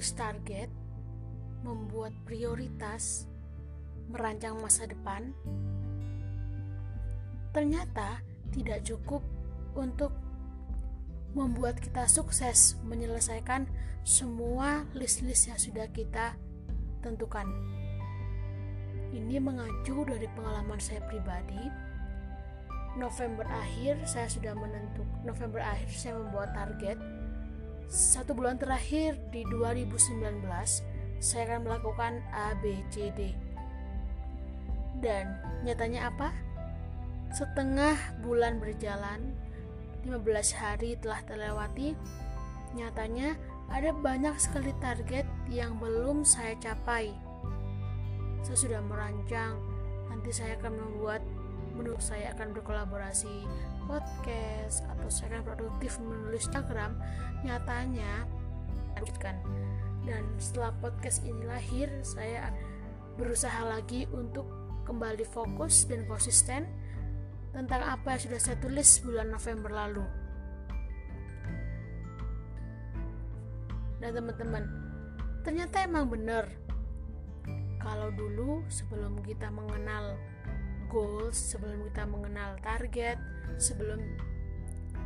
menulis target, membuat prioritas, merancang masa depan, ternyata tidak cukup untuk membuat kita sukses menyelesaikan semua list-list yang sudah kita tentukan. Ini mengacu dari pengalaman saya pribadi. November akhir saya sudah menentuk November akhir saya membuat target satu bulan terakhir di 2019 saya akan melakukan A, B, C, D dan nyatanya apa? Setengah bulan berjalan 15 hari telah terlewati nyatanya ada banyak sekali target yang belum saya capai saya sudah merancang nanti saya akan membuat menurut saya akan berkolaborasi podcast atau saya akan produktif menulis Instagram nyatanya kan dan setelah podcast ini lahir saya berusaha lagi untuk kembali fokus dan konsisten tentang apa yang sudah saya tulis bulan November lalu. Dan teman-teman ternyata emang benar. Kalau dulu sebelum kita mengenal goals, sebelum kita mengenal target, sebelum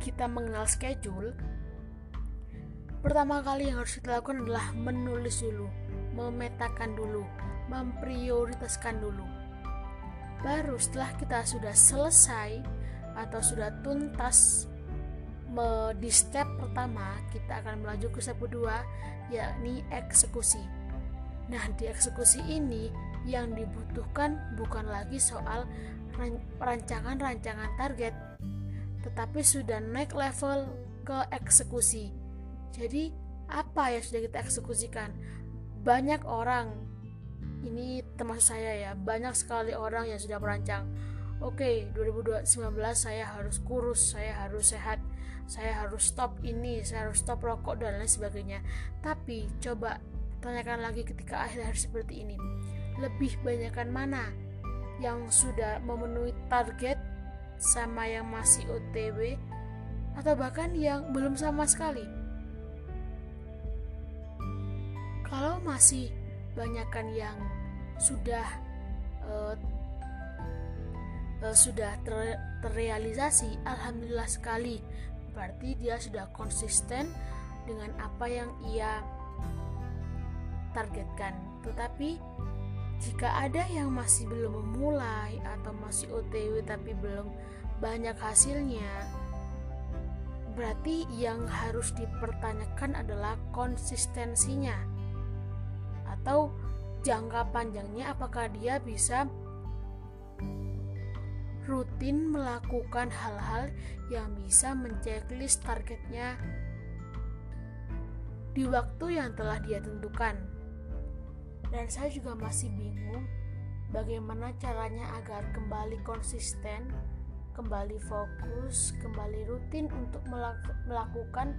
kita mengenal schedule, pertama kali yang harus kita lakukan adalah menulis dulu, memetakan dulu, memprioritaskan dulu. Baru setelah kita sudah selesai atau sudah tuntas di step pertama, kita akan melaju ke step kedua, yakni eksekusi Nah, di eksekusi ini yang dibutuhkan bukan lagi soal rancangan-rancangan target, tetapi sudah naik level ke eksekusi. Jadi, apa yang sudah kita eksekusikan? Banyak orang, ini termasuk saya ya, banyak sekali orang yang sudah merancang. Oke, okay, 2019 saya harus kurus, saya harus sehat, saya harus stop ini, saya harus stop rokok dan lain sebagainya. Tapi coba Tanyakan lagi ketika akhir hari seperti ini. Lebih banyakkan mana yang sudah memenuhi target sama yang masih OTW atau bahkan yang belum sama sekali. Kalau masih banyakkan yang sudah uh, sudah ter, terrealisasi, alhamdulillah sekali. Berarti dia sudah konsisten dengan apa yang ia targetkan. Tetapi jika ada yang masih belum memulai atau masih OTW tapi belum banyak hasilnya, berarti yang harus dipertanyakan adalah konsistensinya atau jangka panjangnya apakah dia bisa rutin melakukan hal-hal yang bisa menceklis targetnya di waktu yang telah dia tentukan dan saya juga masih bingung bagaimana caranya agar kembali konsisten, kembali fokus, kembali rutin untuk melakukan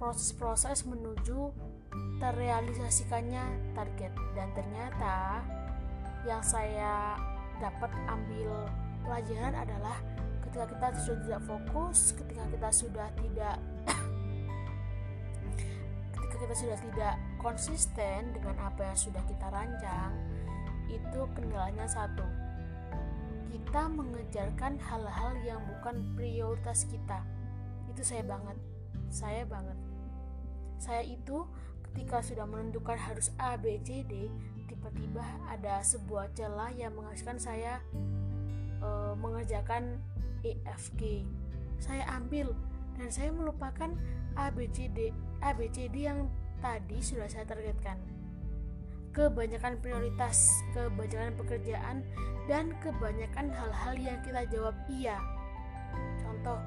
proses-proses menuju terrealisasikannya target. Dan ternyata yang saya dapat ambil pelajaran adalah ketika kita sudah tidak fokus, ketika kita sudah tidak kita sudah tidak konsisten dengan apa yang sudah kita rancang, itu kendalanya satu. Kita mengejarkan hal-hal yang bukan prioritas kita. Itu saya banget. Saya banget. Saya itu ketika sudah menentukan harus A, B, C, D, tiba-tiba ada sebuah celah yang menghasilkan saya e, mengerjakan E, F, G. Saya ambil dan saya melupakan A, B, C, D, A, B, C, D yang tadi sudah saya targetkan. Kebanyakan prioritas, kebanyakan pekerjaan, dan kebanyakan hal-hal yang kita jawab iya. Contoh,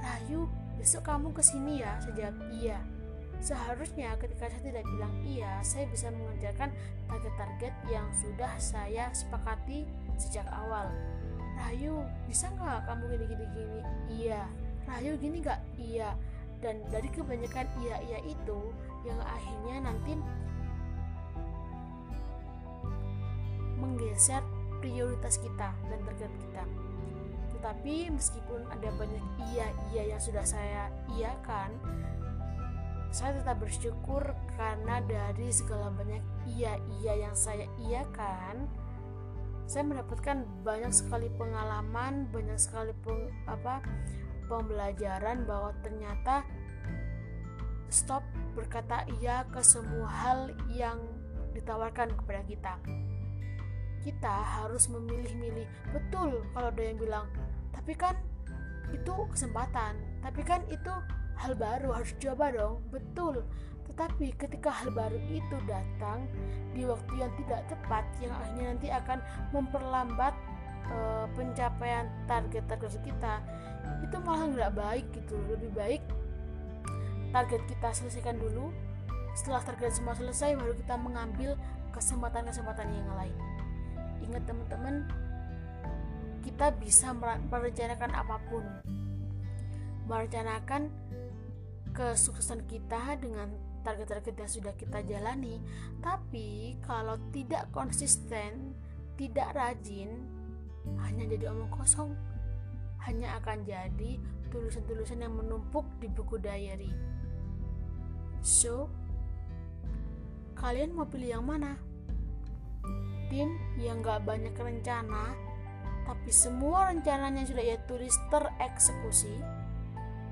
Rayu, besok kamu ke sini ya? Saya jawab iya. Seharusnya ketika saya tidak bilang iya, saya bisa mengerjakan target-target yang sudah saya sepakati sejak awal. Rayu, bisa nggak kamu gini-gini-gini? Iya. Rayu gini nggak? Iya. Dan dari kebanyakan iya-iya itu, yang akhirnya nanti menggeser prioritas kita dan target kita. Tetapi meskipun ada banyak iya-iya yang sudah saya iakan, saya tetap bersyukur karena dari segala banyak iya-iya yang saya iakan saya mendapatkan banyak sekali pengalaman banyak sekali peng, apa pembelajaran bahwa ternyata stop berkata iya ke semua hal yang ditawarkan kepada kita. Kita harus memilih-milih. Betul kalau ada yang bilang tapi kan itu kesempatan tapi kan itu hal baru harus coba dong. Betul tetapi ketika hal baru itu datang di waktu yang tidak tepat yang akhirnya nanti akan memperlambat e, pencapaian target-target kita itu malah nggak baik gitu. Lebih baik target kita selesaikan dulu setelah target semua selesai baru kita mengambil kesempatan-kesempatan yang lain. Ingat teman-teman kita bisa merencanakan apa pun. Merencanakan kesuksesan kita dengan target-target yang sudah kita jalani. Tapi kalau tidak konsisten tidak rajin hanya jadi omong kosong. Hanya akan jadi tulisan-tulisan yang menumpuk di buku diary. So kalian mau pilih yang mana? Tim yang gak banyak rencana tapi semua rencananya sudah ia tulis tereksekusi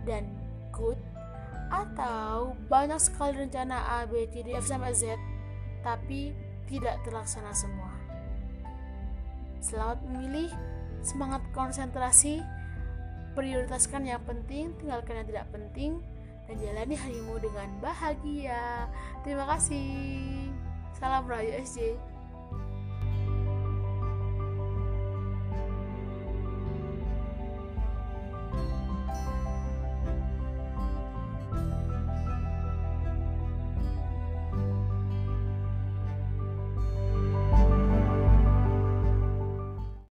dan good atau banyak sekali rencana A, B, C, D, F sampai Z tapi tidak terlaksana semua. Selamat memilih, semangat konsentrasi, prioritaskan yang penting, tinggalkan yang tidak penting, dan jalani harimu dengan bahagia. Terima kasih. Salam Rayu SJ.